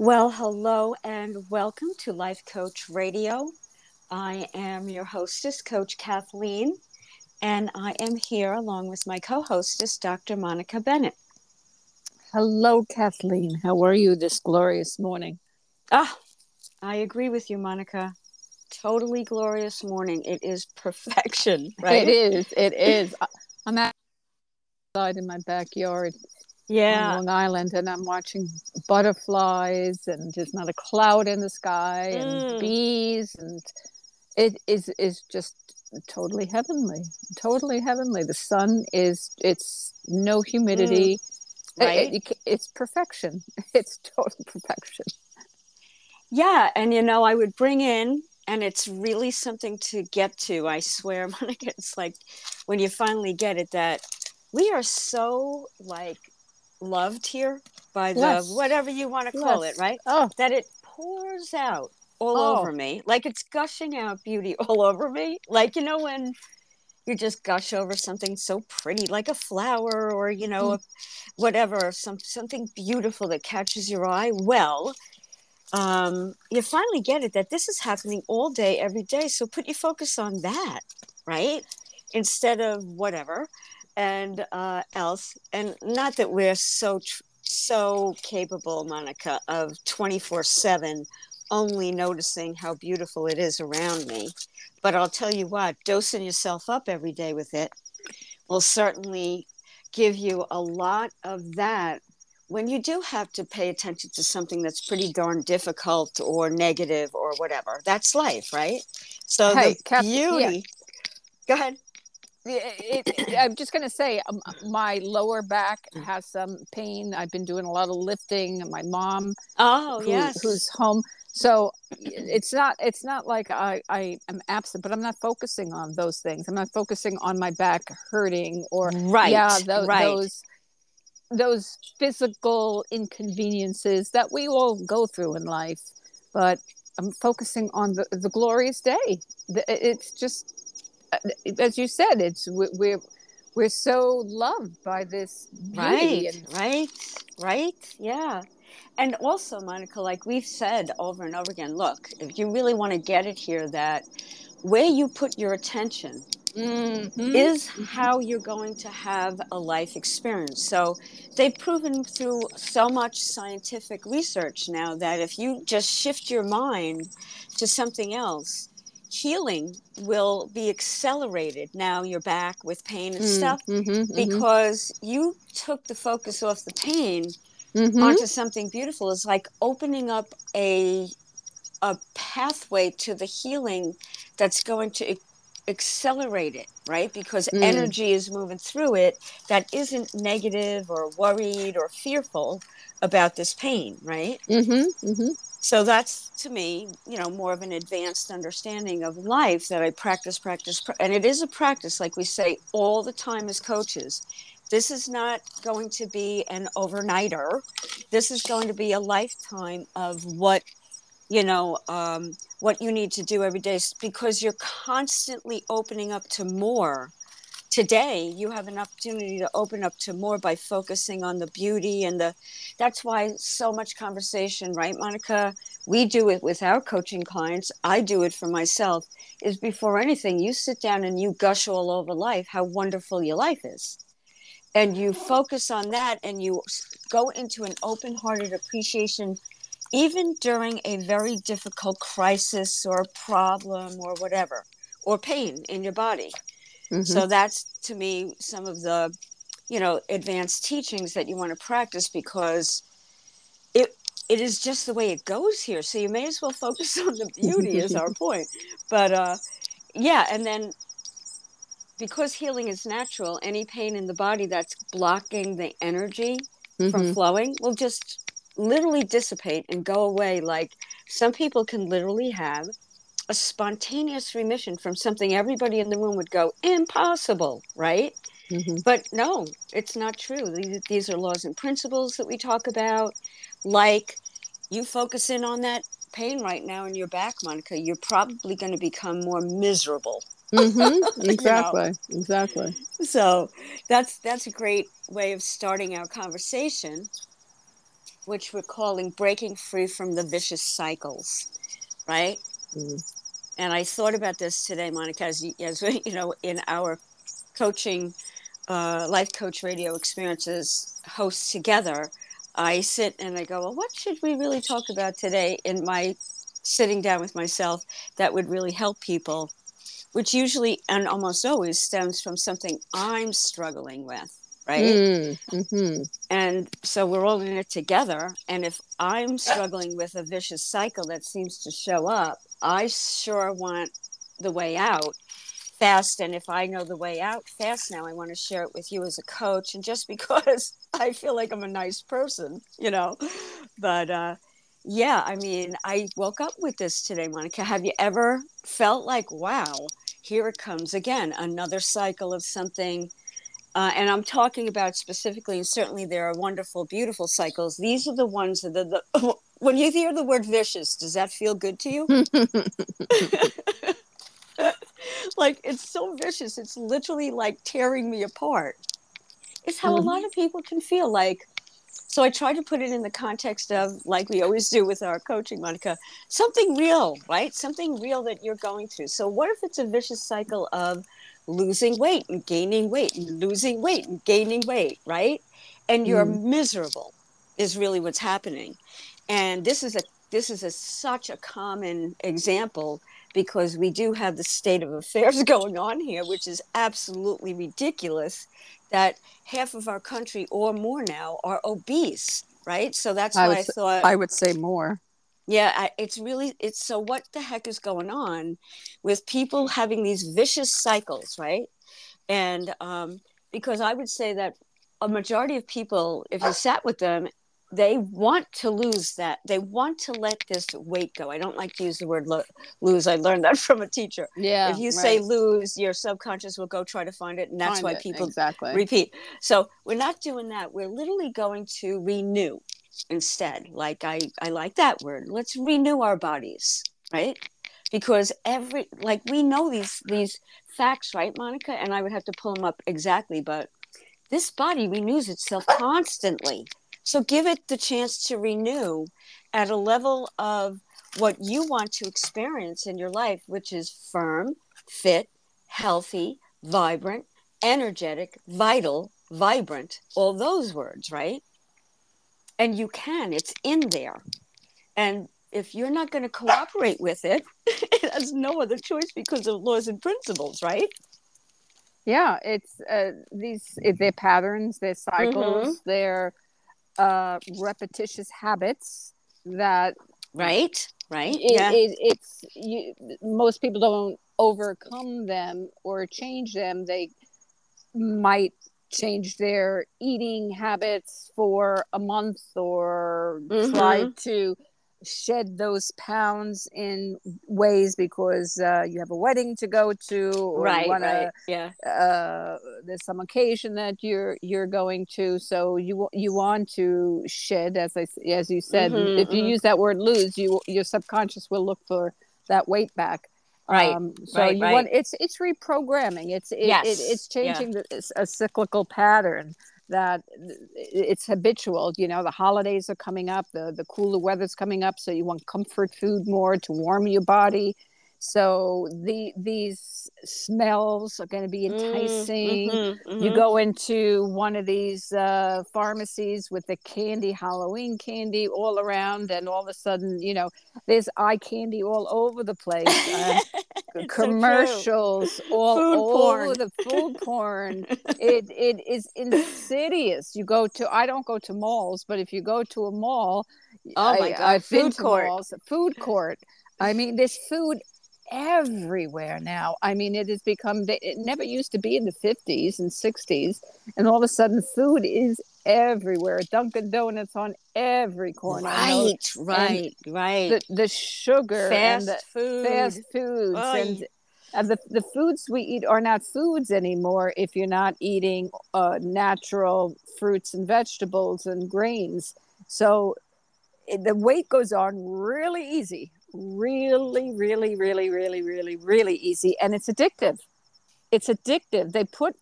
Well, hello and welcome to Life Coach Radio. I am your hostess, Coach Kathleen, and I am here along with my co hostess, Dr. Monica Bennett. Hello, Kathleen. How are you this glorious morning? Ah, I agree with you, Monica. Totally glorious morning. It is perfection, right? It is. It is. I'm outside in my backyard yeah. on Long Island and I'm watching butterflies and there's not a cloud in the sky and Mm. bees and it is is just totally heavenly. Totally heavenly. The sun is it's no humidity. Mm. Right. it- ca- it's perfection. It's total perfection. Yeah, and you know, I would bring in, and it's really something to get to. I swear, Monica, it's like when you finally get it that we are so like loved here by the Blessed. whatever you want to call it, right? Oh, That it pours out all Oh. over me, like it's gushing out beauty all over me. Like you know when you just gush over something so pretty, like a flower, or you know, a, whatever, some something beautiful that catches your eye. Well, um, you finally get it that this is happening all day, every day. So put your focus on that, right? Instead of whatever and uh, else. And not that we're so tr- so capable, Monica, of twenty four seven only noticing how beautiful it is around me. But I'll tell you what, dosing yourself up every day with it will certainly give you a lot of that when you do have to pay attention to something that's pretty darn difficult or negative or whatever. That's life, right? So Hey, the Kath- yeah. beauty. Go ahead. It, it- I'm just going to say um, my lower back has some pain. I've been doing a lot of lifting. My mom, Oh, who- yes. who's home, so it's not it's not like I I am absent, but I'm not focusing on those things. I'm not focusing on my back hurting or right. yeah tho- right. those those physical inconveniences that we all go through in life. But I'm focusing on the, the glorious day. The- It's just as you said. It's we- we're we're so loved by this beauty right and right right yeah and also monica like we've said over and over again look if you really want to get it here that where you put your attention Mhm. is how you're going to have a life experience so they've proven through so much scientific research now that if you just shift your mind to something else healing will be accelerated now you're back with pain and Mm, stuff mhm, mhm, because you took the focus off the pain mhm. onto something beautiful it's like opening up a a pathway to the healing that's going to accelerate it right because Mm. energy is moving through it that isn't negative or worried or fearful about this pain right Mhm, mhm. So that's to me you know more of an advanced understanding of life that i practice practice pr- and it is a practice like we say all the time as coaches. This is not going to be an overnighter. This is going to be a lifetime of what you know um, what you need to do every day because you're constantly opening up to more today you have an opportunity to open up to more by focusing on the beauty and the that's why so much conversation right monica? We do it with our coaching clients. I do it for myself. Is before anything you sit down and you gush all over life how wonderful your life is. And you focus on that and you go into an open-hearted appreciation even during a very difficult crisis or problem or whatever or pain in your body Mhm. so that's to me some of the you know advanced teachings that you want to practice because it it is just the way it goes here so you may as well focus on the beauty is our point but uh yeah and then because healing is natural any pain in the body that's blocking the energy from Mhm. flowing will just literally dissipate and go away like some people can literally have a spontaneous remission from something everybody in the room would go impossible right Mhm. but no it's not true these, these are laws and principles that we talk about like you focus in on that pain right now in your back monica you're probably going to become more miserable Mhm. know. Exactly. Exactly. so that's that's a great way of starting our conversation which we're calling breaking free from the vicious cycles, right? Mm. And I thought about this today, Monica, as, as you know, in our coaching, uh, life coach radio experiences hosts together, I sit and I go, well, what should we really talk about today in my sitting down with myself that would really help people, which usually and almost always stems from something I'm struggling with right? Mm, mm-hmm. And so we're all in it together. And if I'm struggling with a vicious cycle that seems to show up, I sure want the way out fast. And if I know the way out fast now, I want to share it with you as a coach. And just because I feel like I'm a nice person, you know, but, uh, yeah, I mean, I woke up with this today, Monica. Have you ever felt like, wow, here it comes again, another cycle of something uh, and I'm talking about specifically, and certainly there are wonderful, beautiful cycles. These are the ones that the, the when you hear the word vicious, does that feel good to you? like it's so vicious. It's literally like tearing me apart. It's how mm-hmm. a lot of people can feel like. So I try to put it in the context of, like we always do with our coaching, Monica, something real, right? Something real that you're going through. So what if it's a vicious cycle of losing weight and gaining weight and losing weight and gaining weight, right? And you're mm. miserable is really what's happening. And this is a this is a, such a common example because we do have the state of affairs going on here, which is absolutely ridiculous that half of our country or more now are obese, right? So that's why I, I thought I would say more yeah I, it's really it's so what the heck is going on with people having these vicious cycles right and um, because i would say that a majority of people if you sat with them they want to lose that they want to let this weight go. I don't like to use the word lo- lose i learned that from a teacher. Yeah if you right. say lose your subconscious will go try to find it and that's find why it. people exactly. repeat. So we're not doing that. We're literally going to renew instead. Like i i like that word. Let's renew our bodies right? Because every like we know these these facts right monica? And i would have to pull them up exactly but this body renews itself constantly so give it the chance to renew at a level of what you want to experience in your life which is firm fit healthy vibrant energetic vital vibrant all those words right? And you can it's in there. And if you're not going to cooperate with it it has no other choice because of laws and principles right? Yeah it's uh, these they're patterns they're cycles mm-hmm. they're uh, repetitious habits that right right it, yeah. It, it's you, most people don't overcome them or change them they might change their eating habits for a month or mm-hmm. try to shed those pounds in ways because uh, you have a wedding to go to or right, wanna, right. yeah uh, there's some occasion that you're you're going to so you you want to shed as i as you said mm-hmm, if you mm-hmm. use that word lose you your subconscious will look for that weight back right um, so right, you right. want it's it's reprogramming it's it, yes. it it's changing yeah. the, a cyclical pattern that it's habitual you know the holidays are coming up the the cooler weather's coming up so you want comfort food more to warm your body so the these smells are going to be mm, enticing. Mm-hmm, mm-hmm. You go into one of these uh, pharmacies with the candy, Halloween candy all around, and all of a sudden, you know, there's eye candy all over the place. Uh, commercials so all food over porn. the food porn. it it is insidious. You go to I don't go to malls, but if you go to a mall, oh my I, god, I've food court. malls, food court. I mean, there's food everywhere now. I mean, it has become, it never used to be in the 50s and 60s. And all of a sudden, food is everywhere. Dunkin' Donuts on every corner. Right, right, and right. The, the sugar fast and the food. fast foods. And, and the, the foods we eat are not foods anymore if you're not eating uh, natural fruits and vegetables and grains. So the weight goes on really easy really, really, really, really, really, really easy, and it's addictive. It's addictive. They put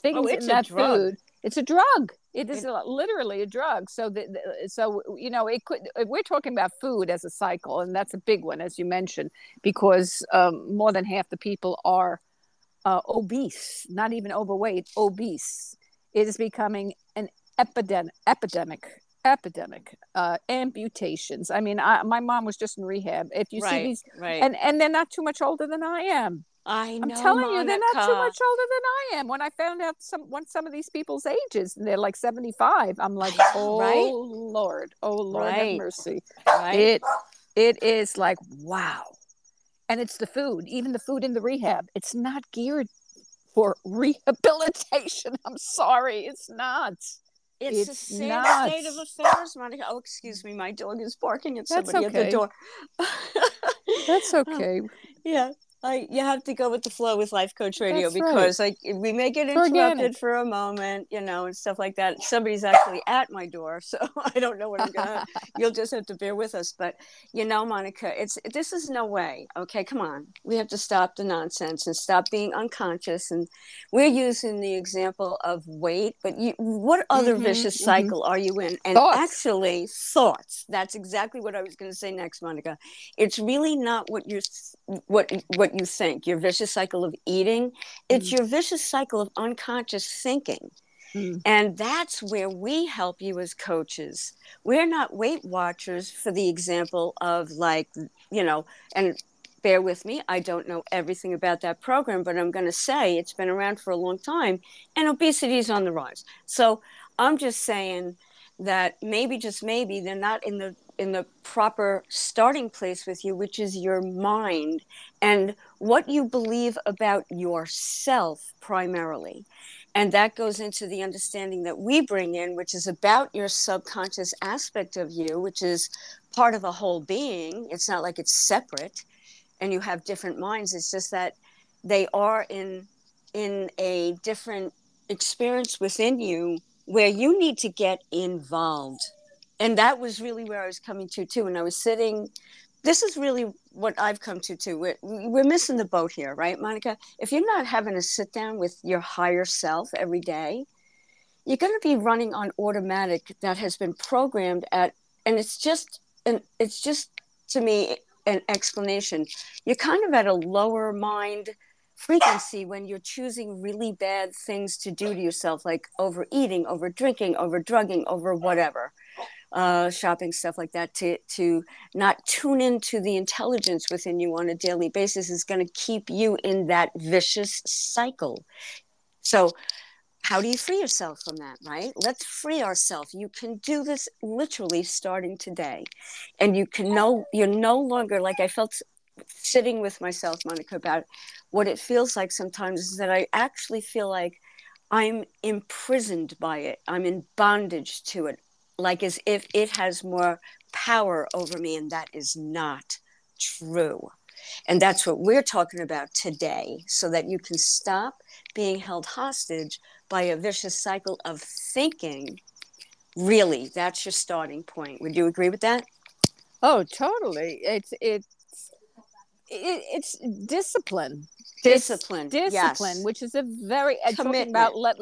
things oh, in that food. It's a drug. It is it, literally a drug. So that so you know it could. We're talking about food as a cycle, and that's a big one, as you mentioned, because um, more than half the people are uh, obese, not even overweight, obese. It is becoming an epidemic. Epidemic. Epidemic. Uh, amputations. I mean, I, my mom was just in rehab. If you right, see these, right. and and they're not too much older than I am. I know. I'm telling Monica. you, they're not too much older than I am. When I found out some what some of these people's ages, and they're like 75, I'm like, oh right? Lord, oh Lord right. have mercy. Right. It it is like wow, and it's the food, even the food in the rehab. It's not geared for rehabilitation. I'm sorry, it's not. It's, it's a sad not. state of affairs, Monica. Oh, excuse me, my dog is barking at somebody okay. at the door. That's um, okay. yeah, I, you have to go with the flow with Life Coach Radio That's because right. like we may get interrupted for a moment, you know, and stuff like that. Somebody's actually at my door, so I don't know what I'm gonna. you'll just have to bear with us, but you know, Monica, it's this is no way. Okay, come on, we have to stop the nonsense and stop being unconscious. And we're using the example of weight, but you, what other mm-hmm, vicious mm-hmm. cycle are you in? And thoughts. actually, thoughts. That's exactly what I was going to say next, Monica. It's really not what you're what what you think, your vicious cycle of eating. It's mm. your vicious cycle of unconscious thinking. Mm. And that's where we help you as coaches. We're not Weight Watchers for the example of like, you know, and bear with me, I don't know everything about that program, but I'm going to say it's been around for a long time and obesity is on the rise. So I'm just saying that maybe, just maybe, they're not in the in the proper starting place with you, which is your mind and what you believe about yourself primarily. And that goes into the understanding that we bring in, which is about your subconscious aspect of you, which is part of a whole being. It's not like it's separate and you have different minds. It's just that they are in in a different experience within you where you need to get involved and that was really where I was coming to too. And I was sitting. This is really what I've come to too. We're, we're missing the boat here, right, Monica? If you're not having a sit down with your higher self every day, you're going to be running on automatic that has been programmed at, and it's just, and it's just to me an explanation. You're kind of at a lower mind frequency when you're choosing really bad things to do to yourself, like overeating, over drinking, over drugging, over whatever uh, shopping stuff like that to to not tune into the intelligence within you on a daily basis is going to keep you in that vicious cycle. So how do you free yourself from that right? Let's free ourselves you can do this literally starting today. And you can know you're no longer like i felt sitting with myself monica about what it feels like sometimes is that i actually feel like i'm imprisoned by it. I'm in bondage to it like as if it has more power over me, and that is not true. And that's what we're talking about today, so that you can stop being held hostage by a vicious cycle of thinking. Really, that's your starting point. Would you agree with that? Oh, totally. It's it's it, it's discipline. Discipline. It's discipline, yes. which is a very talking about le-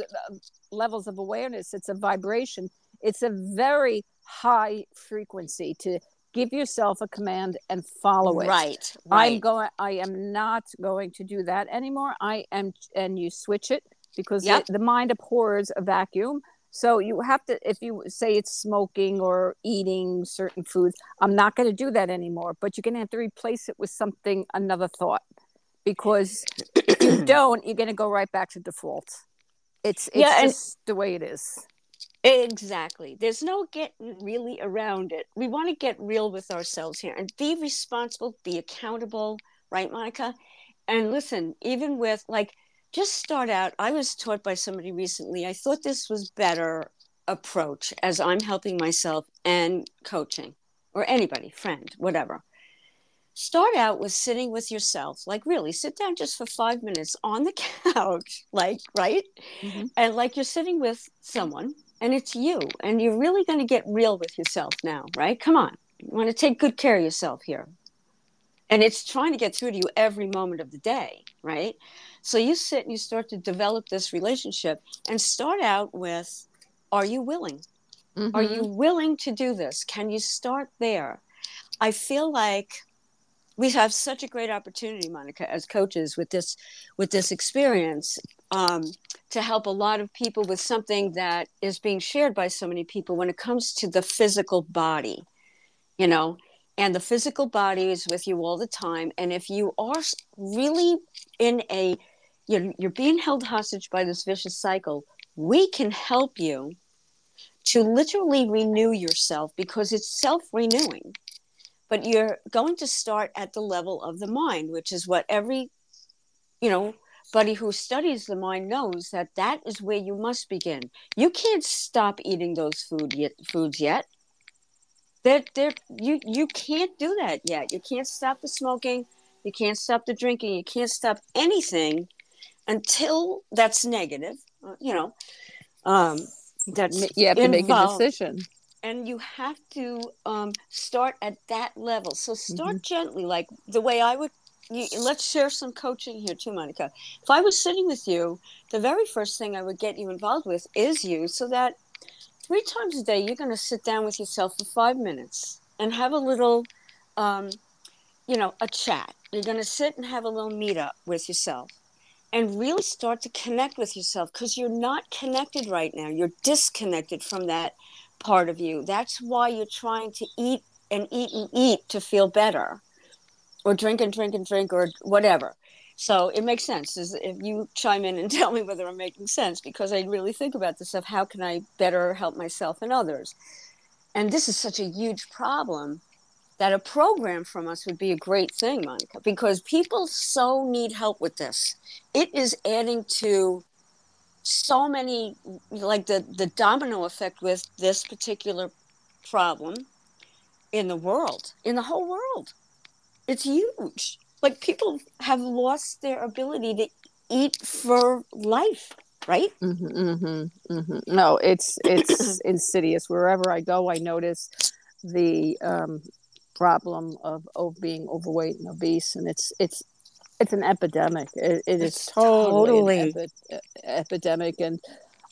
levels of awareness. It's a vibration it's a very high frequency to give yourself a command and follow it. Right. right. I'm going I am not going to do that anymore. I am and you switch it because yep. the, the mind abhors a vacuum. So you have to if you say it's smoking or eating certain foods, I'm not going to do that anymore, but you're going to have to replace it with something another thought. Because if you don't, you're going to go right back to default. It's it's yeah, just the way it is. Exactly. There's no getting really around it. We want to get real with ourselves here and be responsible, be accountable, right, Monica? And listen, even with like, just start out. I was taught by somebody recently. I thought this was better approach as I'm helping myself and coaching or anybody, friend, whatever. Start out with sitting with yourself, like really sit down just for five minutes on the couch, like, right? Mm-hmm. And like you're sitting with someone and it's you and you're really going to get real with yourself now right come on you want to take good care of yourself here and it's trying to get through to you every moment of the day right so you sit and you start to develop this relationship and start out with are you willing? Mm-hmm. Are you willing to do this? Can you start there? I feel like we have such a great opportunity, Monica, as coaches with this with this experience um, to help a lot of people with something that is being shared by so many people when it comes to the physical body, you know, and the physical body is with you all the time. And if you are really in a you're, you're being held hostage by this vicious cycle, we can help you to literally renew yourself because it's self renewing. But you're going to start at the level of the mind, which is what every, you know, buddy who studies the mind knows that that is where you must begin. You can't stop eating those food yet, foods yet. That there, you you can't do that yet. You can't stop the smoking. You can't stop the drinking. You can't stop anything until that's negative. Uh, you know, um, that's you have to make a decision. and you have to um, start at that level. So start Mm-hmm. gently, like the way I would. You, let's share some coaching here too, Monica. If I was sitting with you, the very first thing I would get you involved with is you, so that three times a day you're going to sit down with yourself for five minutes and have a little, um, you know, a chat. You're going to sit and have a little meetup with yourself and really start to connect with yourself because you're not connected right now. You're disconnected from that part of you. That's why you're trying to eat and eat and eat to feel better, or drink and drink and drink, or whatever. So it makes sense is if you chime in and tell me whether I'm making sense because I really think about this of how can I better help myself and others. And this is such a huge problem that a program from us would be a great thing, Monica, because people so need help with this. It is adding to so many like the the domino effect with this particular problem in the world in the whole world it's huge like people have lost their ability to eat for life right hmm hmm hmm No, it's it's insidious. Wherever I go, I notice the um, problem of, of being overweight and obese, and it's it's it's an epidemic. It, it is totally, totally. epi- epidemic, and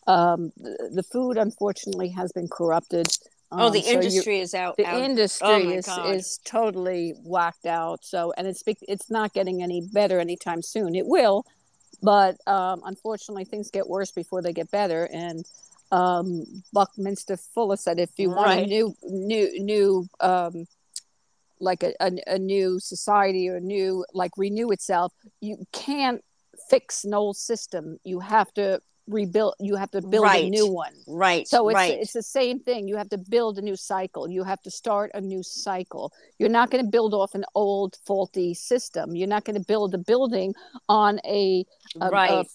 um, the food unfortunately has been corrupted. Oh Um, the so industry is out, the out. industry Oh is, God. is totally whacked out. So, and it's it's not getting any better anytime soon. It will, but um, unfortunately, things get worse before they get better. And um, Buckminster Fuller said, if you want a new new new um, like a, a, a new society or new like renew itself, you can't fix an old system. You have to rebuild. You have to build a new one. right So it's right it's the same thing. You have to build a new cycle. You have to start a new cycle. You're not going to build off an old faulty system. You're not going to build a building on a, a, a right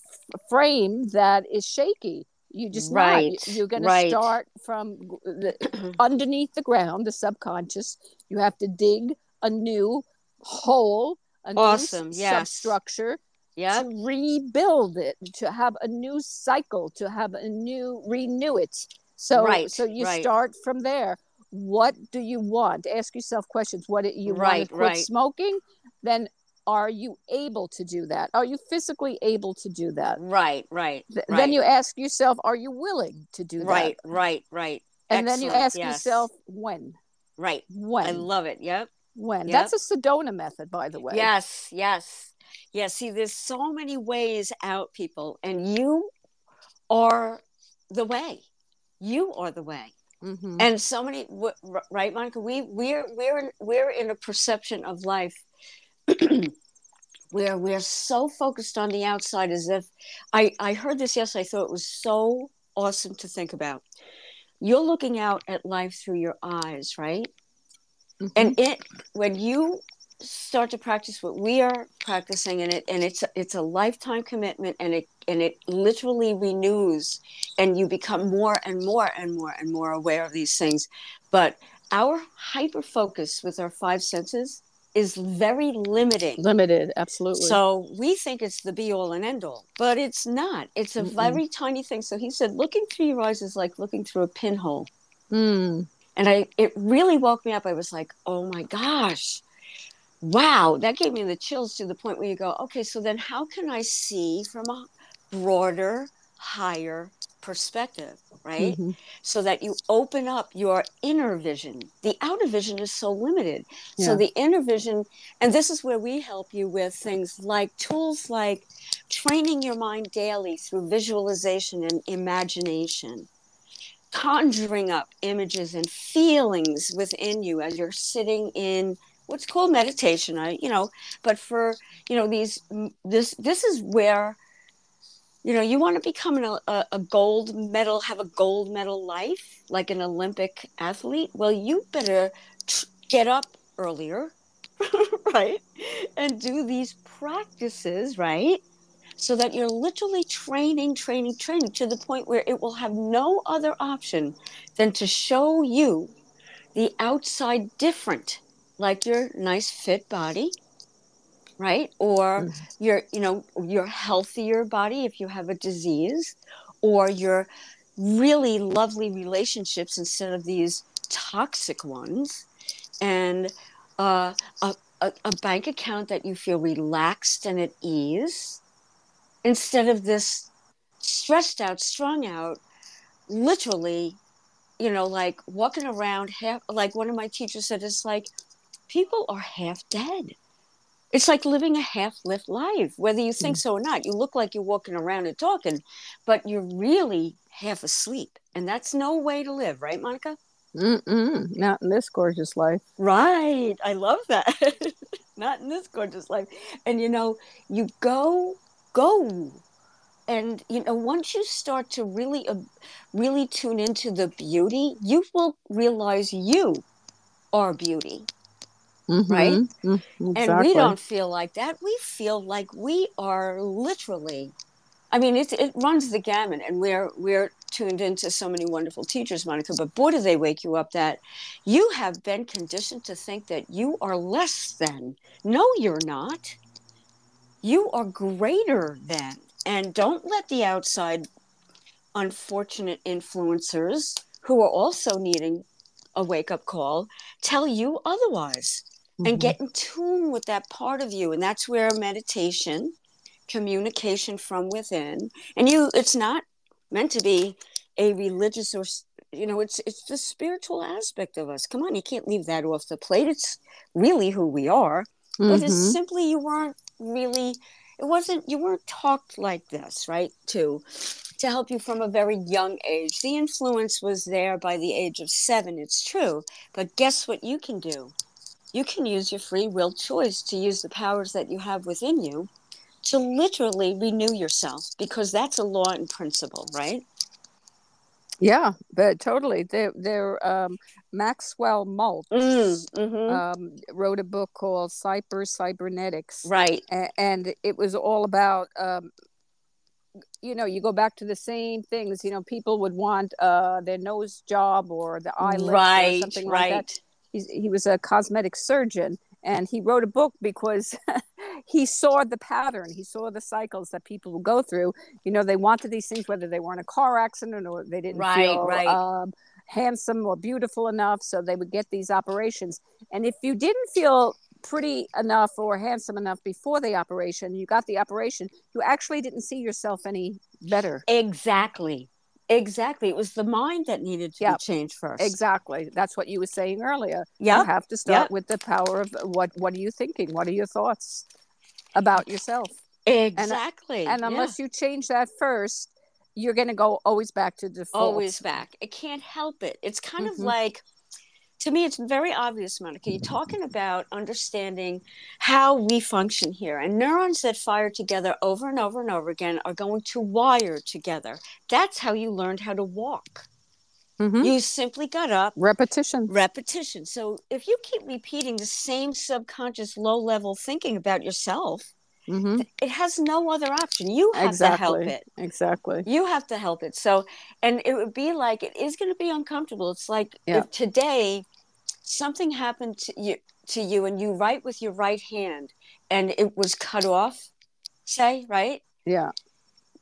frame that is shaky. You just Right, not. You're going to start from the, underneath the ground, the subconscious. You have to dig a new hole, a Awesome, new yes. substructure yeah to rebuild it to have a new cycle to have a new renew it. So Right, so you right. start from there. What do you want? Ask yourself questions. What do you want to quit right. smoking? Then are you able to do that? Are you physically able to do that? Right right Th- right. then you ask yourself are you willing to do right that? Right right right. And then you ask yes. yourself when? Right. When? i love it. Yep. When? Yep. that's a sedona method by the way. Yes, yes. Yeah, see, there's so many ways out, people, and you are the way. You are the way. Mhm. And so many, w- right, Monica? We we're we're in, we're in a perception of life where we're so focused on the outside, as if I I heard this yesterday. I thought it was so awesome to think about. You're looking out at life through your eyes, right? Mhm. and it when you start to practice what we are practicing in it and it's it's a lifetime commitment and it and it literally renews and you become more and more and more and more aware of these things but our hyper focus with our five senses is very limiting limited absolutely so we think it's the be all and end all, but it's not. It's a Mm-mm. very tiny thing. So he said, looking through your eyes is like looking through a pinhole Mm. and I it really woke me up. I was like, oh my gosh, wow, that gave me the chills to the point where you go, okay, so then how can I see from a broader, higher perspective, right? Mm-hmm. So that you open up your inner vision. The outer vision is so limited. Yeah. So the inner vision, and this is where we help you with things like tools like training your mind daily through visualization and imagination, conjuring up images and feelings within you as you're sitting in what's called meditation. I, you know, but for you know these, this this is where you know you want to become an, a, a gold medal have a gold medal life like an olympic athlete. Well you better tr- get up earlier right? And do these practices right? So that you're literally training training training to the point where it will have no other option than to show you the outside different like your nice fit body right or mm. your you know your healthier body if you have a disease or your really lovely relationships instead of these toxic ones and uh, a, a, a bank account that you feel relaxed and at ease instead of this stressed out strung out literally you know like walking around half like one of my teachers said it's like people are half dead it's like living a half lived life, whether you think mm. so or not. You look like you're walking around and talking, but you're really half asleep. And that's no way to live, right, Monica? Mm-mm, not in this gorgeous life. Right. I love that. not in this gorgeous life. And you know, you go, go. And you know, once you start to really, uh, really tune into the beauty, you will realize you are beauty mm-hmm. right? Mm-hmm. Exactly. And we don't feel like that. We feel like we are literally. I mean, it it runs the gamut, and we're we're tuned into so many wonderful teachers, Monica. But boy, do they wake you up that you have been conditioned to think that you are less than. No, you're not. You are greater than. And don't let the outside unfortunate influencers who are also needing a wake up call tell you otherwise mm-hmm. and get in tune with that part of you. And that's where meditation, communication from within, and you, it's not meant to be a religious or you know it's it's the spiritual aspect of us come on you can't leave that off the plate it's really who we are mm-hmm. but it's mm-hmm. simply you weren't really it wasn't you weren't talked like this right to to help you from a very young age the influence was there by the age of seven it's true but guess what you can do you can use your free will choice to use the powers that you have within you to literally renew yourself because that's a law and principle, right? Yeah, but totally. They're, they're um, Maxwell Maltz mm, mm-hmm. um, wrote a book called Psycho-Cybernetics. Right. A- and it was all about, um, you know, you go back to the same things. You know, people would want uh, their nose job or the eyelid right, or something right. like that he's, he was a cosmetic surgeon and he wrote a book because he saw the pattern. He saw the cycles that people will go through. You know they wanted these things whether they were in a car accident or they didn't right, feel right. Um, handsome or beautiful enough so they would get these operations. And if you didn't feel pretty enough or handsome enough before the operation you got the operation you actually didn't see yourself any better. Exactly Exactly. It was the mind that needed to yep. be changed first. Exactly. That's what you were saying earlier. Yeah. You have to start yep. with the power of what what are you thinking? What are your thoughts about yourself? Exactly. And, and unless yeah. you change that first, you're going to go always back to default. Always back. It can't help it. It's kind mm-hmm. of like to me, it's very obvious, Monica. You're talking about understanding how we function here. And neurons that fire together over and over and over again are going to wire together. That's how you learned how to walk. Mm-hmm. You simply got up. Repetition. Repetition. So if you keep repeating the same subconscious low level thinking about yourself, Mm-hmm. it has no other option. You have exactly. to help it. Exactly. You have to help it. So and it would be like it is going to be uncomfortable. It's like yeah. if today something happened to you to you and you write with your right hand and it was cut off say right? Yeah.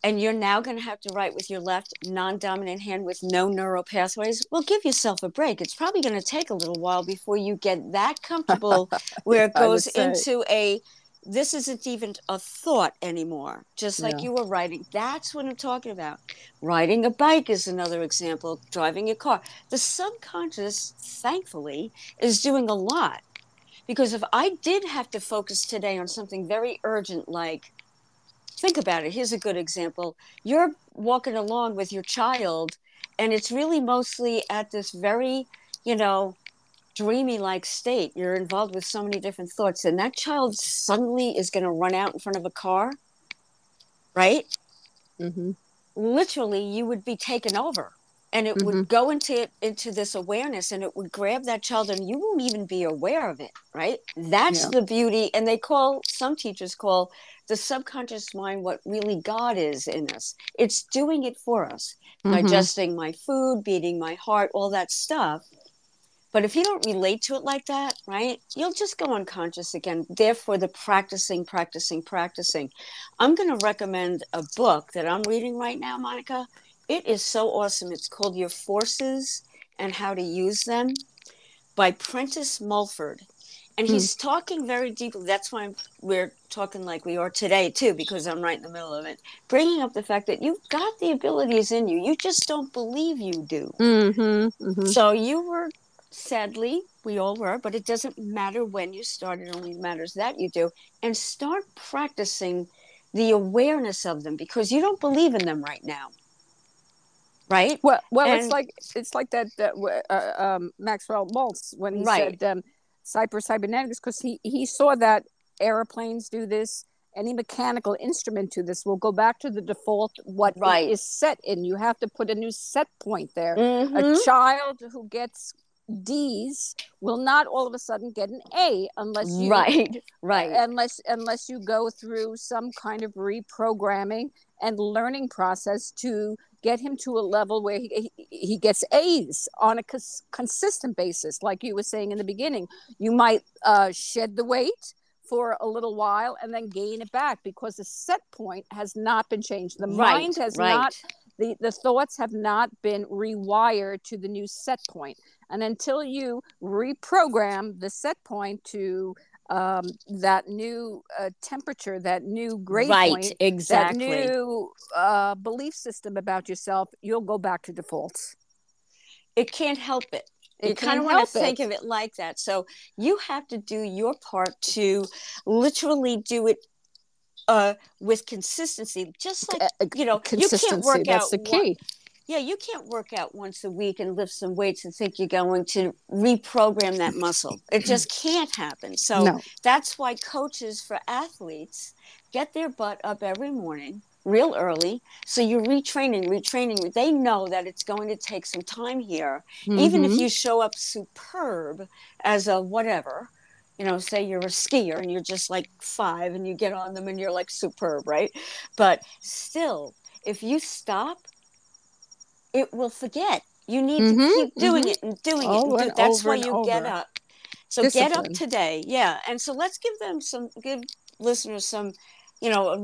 And you're now going to have to write with your left non-dominant hand with no neural pathways. Well give yourself a break. It's probably going to take a little while before you get that comfortable where it goes into a this isn't even a thought anymore. Just like Yeah. you were writing that's what i'm talking about. Riding a bike is another example. Driving a car. The subconscious thankfully is doing a lot. Because if i did have to focus today on something very urgent like think about it. Here's a good example. You're walking along with your child and it's really mostly at this very you know dreamy like state. You're involved with so many different thoughts and that child suddenly is going to run out in front of a car right? Hmm literally you would be taken over and it would go into into this awareness and it would grab that child and you won't even be aware of it right? That's Yeah. the beauty and they call some teachers call the subconscious mind what really god is in us. It's doing it for us. Mm-hmm. digesting my food beating my heart all that stuff but if you don't relate to it like that right you'll just go unconscious again. Therefore the practicing practicing practicing. I'm going to recommend a book that i'm reading right now monica. It is so awesome. It's called your forces and how to use them by prentice mulford. And he's talking very deeply. That's why I'm, we're talking like we are today too because i'm right in the middle of it. Bringing up the fact that you've got the abilities in you. You just don't believe you do. Hmm hmm so you were sadly we all were but it doesn't matter when you start it only matters that you do and start practicing the awareness of them because you don't believe in them right now right Well, well, it's like it's like that, that uh, um, Maxwell Maltz when he Right. said um, Psycho-Cybernetics because he he saw that airplanes do this. Any mechanical instrument to this will go back to the default what Right. is set in. You have to put a new set point there. Mhm. A child who gets D's will not all of a sudden get an A unless you right right unless unless you go through some kind of reprogramming and learning process to get him to a level where he, he, gets A's on a cons- consistent basis. Like you were saying in the beginning, you might uh, shed the weight for a little while and then gain it back because the set point has not been changed. The right mind has right not the, the thoughts have not been rewired to the new set point and until you reprogram the set point to um, that new uh, temperature that new grade right point exactly. that new uh, belief system about yourself you'll go back to defaults it can't help it. You kind of want to think of it like that. So you have to do your part to literally do it uh with consistency just like you know you can't consistency work that's out the one- key yeah you can't work out once a week and lift some weights and think you're going to reprogram that muscle. It just can't happen. So no. that's why coaches for athletes get their butt up every morning real early so you're retraining retraining they know that it's going to take some time here. Even if Mhm. you show up superb as a whatever you know say you're a skier and you're just like five and you get on them and you're like superb right? But still if you stop it will forget. You need Mhm, to keep doing mhm. it and doing it and do, that's over why you get up. So get up today. Yeah and so let's give them some give listeners some you know um,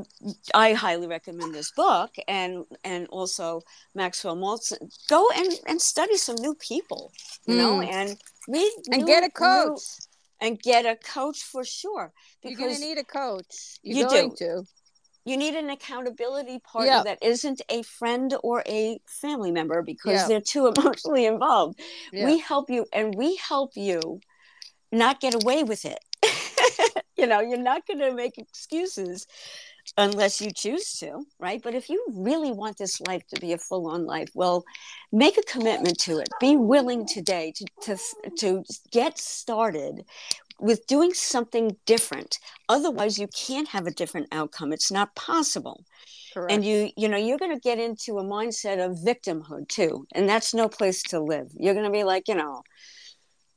i highly recommend this book and and also maxwell maltz. Go and and study some new people you know Mm. and meet and new- get a new- coach. and get a coach for sure you're going because to need a coach. You're You going do. to you need an accountability partner Yeah. that isn't a friend or a family member because Yeah. they're too emotionally involved Yeah. we help you and we help you not get away with it you know you're not going to make excuses unless you choose to right but if you really want this life to be a full-on life well make a commitment to it be willing today to to, to get started with doing something different otherwise you can't have a different outcome it's not possible Correct. and you you know you're going to get into a mindset of victimhood too and that's no place to live you're going to be like you know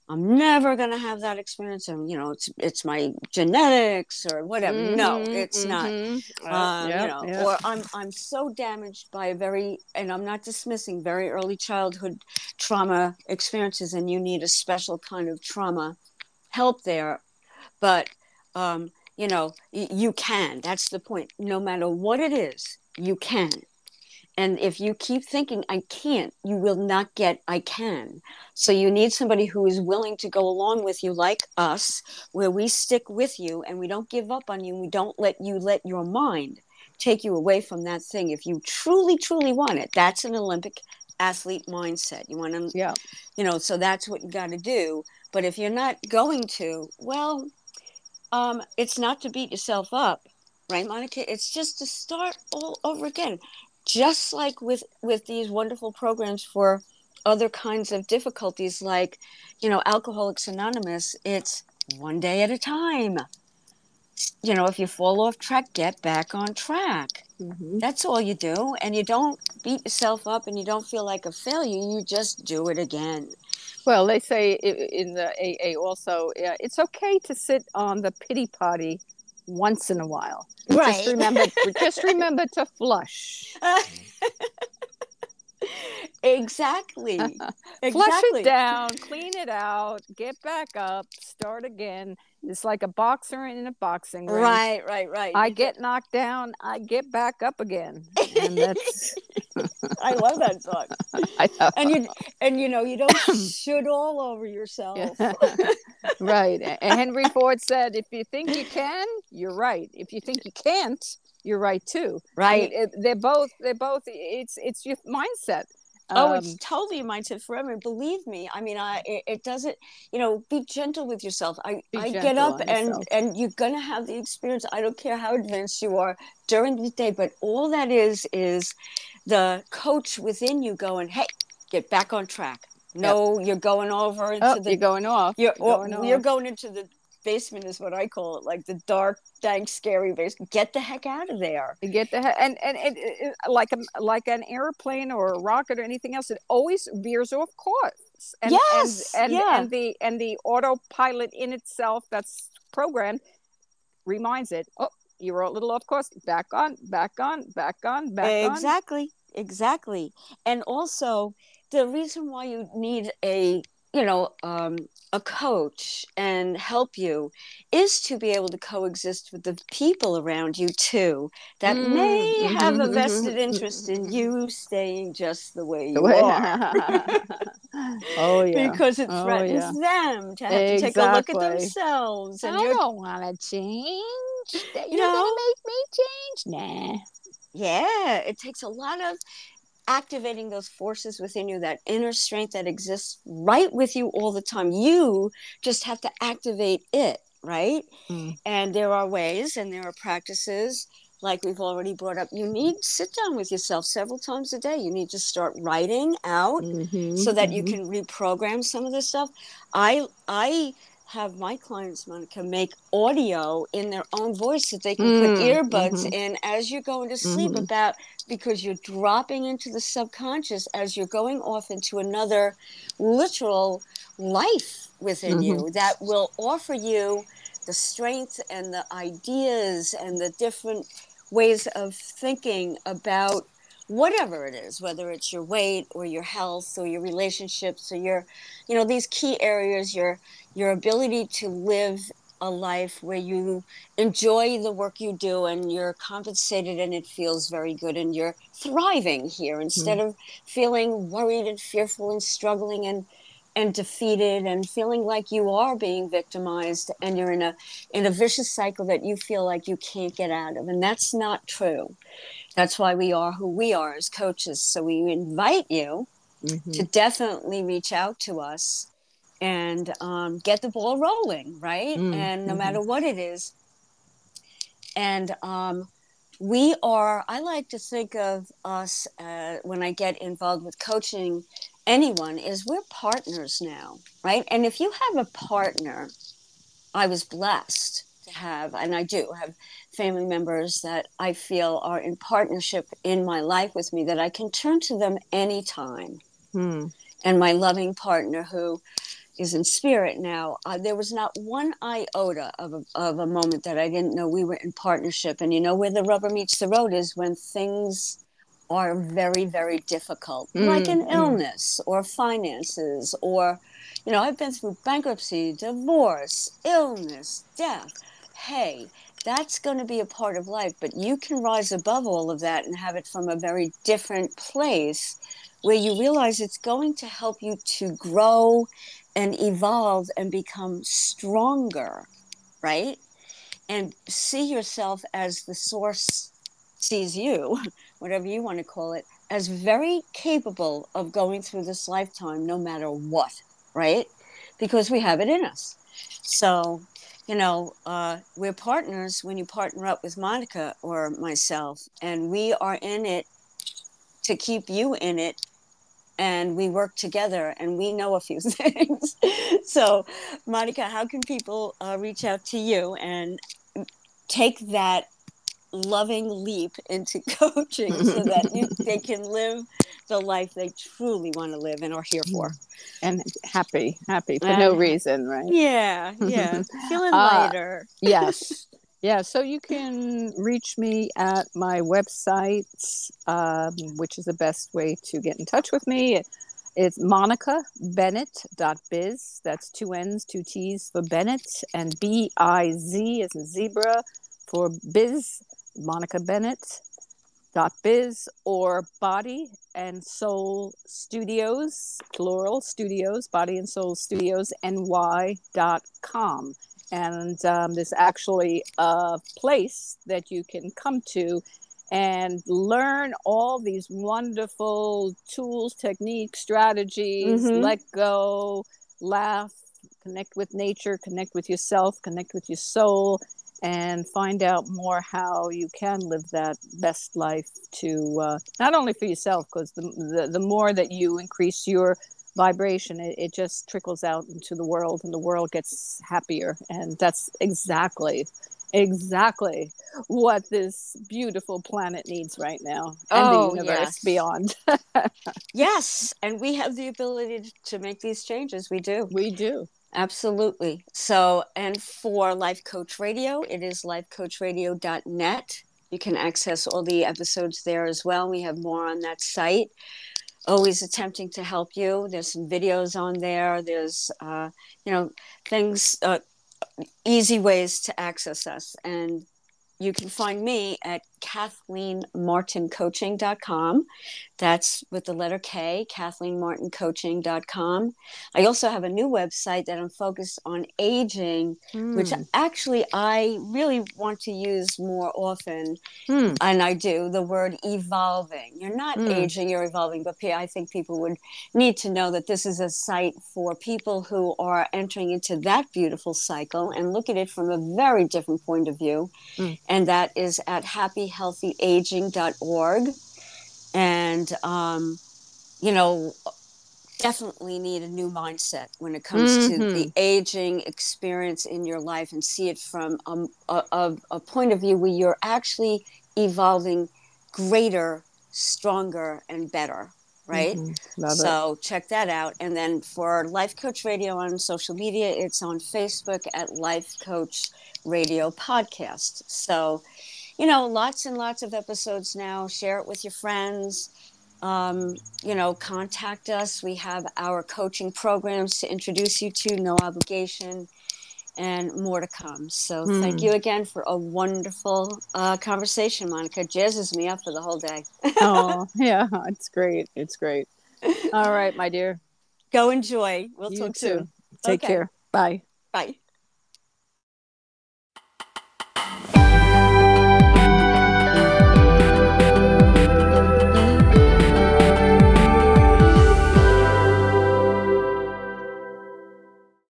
i'm never going to have that experience and you know it's it's my genetics or whatever no Mhm, it's not mhm. Uh, um, yeah, you know yeah. or i'm i'm so damaged by a very and i'm not dismissing very early childhood trauma experiences and you need a special kind of trauma help there but um you know y- you can that's the point no matter what it is you can And if you keep thinking, I can't, you will not get, I can. So you need somebody who is willing to go along with you, like us, where we stick with you and we don't give up on you. We don't let you let your mind take you away from that thing. If you truly, truly want it, that's an Olympic athlete mindset. You want to, Yeah. you know, so that's what you got to do. But if you're not going to, well, um, it's not to beat yourself up, right, Monica? It's just to start all over again, just like with with these wonderful programs for other kinds of difficulties, like you know, Alcoholics Anonymous. It's one day at a time. You know, if you fall off track, get back on track. Mhm. That's all you do, and you don't beat yourself up, and you don't feel like a failure. You just do it again. Well, they say in the AA also, yeah, it's okay to sit on the pity potty once in a while. Just remember, just remember to flush. exactly. Flush it down, clean it out, get back up, start again. It's like a boxer in a boxing ring. Right, right, right. I get knocked down, I get back up again. And that's I love that song. I know. And you and you know, you don't should all over yourself. right. And Henry Ford said, if you think you can, you're right. If you think you can't, you're right too. I Right. mean, it, they're both they're both it's it's your mindset. Oh, Um, it's totally a mindset forever. Believe me. I mean, I it, it doesn't. You know, be gentle with yourself. I I get up and yourself. and you're gonna have the experience. I don't care how advanced you are during the day, but all that is is the coach within you going, "Hey, get back on track." No, you're going over into oh, the you're going off. You're, You're going you're off. going into the basement, is what I call it, like the dark, dank, scary basement. Get the heck out of there. Get the heck, and and it, it, like a like an airplane or a rocket or anything else, it always veers off course. And, Yes, and and, yeah. and the and the autopilot in itself that's programmed reminds it. Oh, you were a little off course. Back on, back on, back on, back on. exactly, exactly. And also, the reason why you need a you know um, a coach and help you is to be able to coexist with the people around you too that Mm, may have a mhm, vested interest in you staying just the way you The way- are. oh yeah. because it Oh, threatens them to have to take a look at themselves and I you're don't want to change. You're You gonna make me change? Nah. yeah it takes a lot of activating those forces within you that inner strength that exists right with you all the time you just have to activate it right Mm. and there are ways and there are practices like we've already brought up you need to sit down with yourself several times a day you need to start writing out Mhm, so that you mhm. can reprogram some of this stuff. I I have my clients, Monica, make audio in their own voice that they can put Mm, earbuds mhm. in as you're going to sleep Mhm. about because you're dropping into the subconscious as you're going off into another literal life within Mm-hmm. you that will offer you the strength and the ideas and the different ways of thinking about whatever it is whether it's your weight or your health or your relationships or your you know these key areas your your ability to live a life where you enjoy the work you do and you're compensated and it feels very good and you're thriving here instead mm-hmm. of feeling worried and fearful and struggling and and defeated and feeling like you are being victimized and you're in a in a vicious cycle that you feel like you can't get out of. And that's not true that's why we are who we are as coaches. So we invite you Mhm. to definitely reach out to us and um, get the ball rolling right? Mm, and no mhm. matter what it is. And um, we are i like to think of us uh, when i get involved with coaching anyone is we're partners now right? And if you have a partner i was blessed to have and i do have family members that i feel are in partnership in my life with me that i can turn to them anytime Mm. and my loving partner who is in spirit now uh, there was not one iota of a, of a moment that i didn't know we were in partnership and you know where the rubber meets the road is when things are very very difficult like an Mm, mm. illness or finances or you know i've been through bankruptcy divorce illness death hey that's going to be a part of life but you can rise above all of that and have it from a very different place where you realize it's going to help you to grow and evolve and become stronger right? And see yourself as the source sees you whatever you want to call it as very capable of going through this lifetime no matter what right? Because we have it in us. So you know, uh, we're partners when you partner up with Monica or myself, and we are in it to keep you in it. And we work together and we know a few things. so, Monica, how can people uh, reach out to you and take that loving leap into coaching so that you, they can live the life they truly want to live and are here for. And happy, happy for uh, no reason, right? Yeah, yeah. Feeling uh, lighter. yes. Yeah, so you can reach me at my website, um, which is the best way to get in touch with me. It's monicabennett.biz. That's two N's, two T's for Bennett, and B I Z is in zebra for biz Monica Bennett dot biz or body and soul studios plural studios body and soul studios ny dot com and um, there's actually a place that you can come to and learn all these wonderful tools techniques strategies mm-hmm. let go laugh connect with nature connect with yourself connect with your soul and find out more how you can live that best life to uh, not only for yourself because the, the, the more that you increase your vibration it, it just trickles out into the world and the world gets happier. And that's exactly exactly what this beautiful planet needs right now and oh, the universe yes. beyond. Yes and we have the ability to make these changes. We do. We do Absolutely. So, and for Life Coach Radio, it is lifecoachradio.net. You can access all the episodes there as well. We have more on that site. Always attempting to help you. There's some videos on there. There's, uh, you know, things, uh, easy ways to access us. And you can find me at KathleenMartinCoaching.com. That's with the letter K, KathleenMartinCoaching.com. I also have a new website that I'm focused on aging, mm. which actually I really want to use more often. Mm. And I do the word evolving. You're not mm. aging, you're evolving. But I think people would need to know that this is a site for people who are entering into that beautiful cycle and look at it from a very different point of view. Hmm. And that is at happyhealthyaging.org and um, you know definitely need a new mindset when it comes mm-hmm. to the aging experience in your life and see it from a, a, a point of view where you're actually evolving greater stronger and better right mm-hmm. so it. check that out and then for life coach radio on social media it's on facebook at life coach radio podcast so you know, lots and lots of episodes now. Share it with your friends. Um, you know, contact us. We have our coaching programs to introduce you to, no obligation, and more to come. So hmm. thank you again for a wonderful uh, conversation, Monica. Jazzes me up for the whole day. oh, yeah, it's great. It's great. All right, my dear. Go enjoy. We'll you talk too. soon. Take okay. care. Bye. Bye.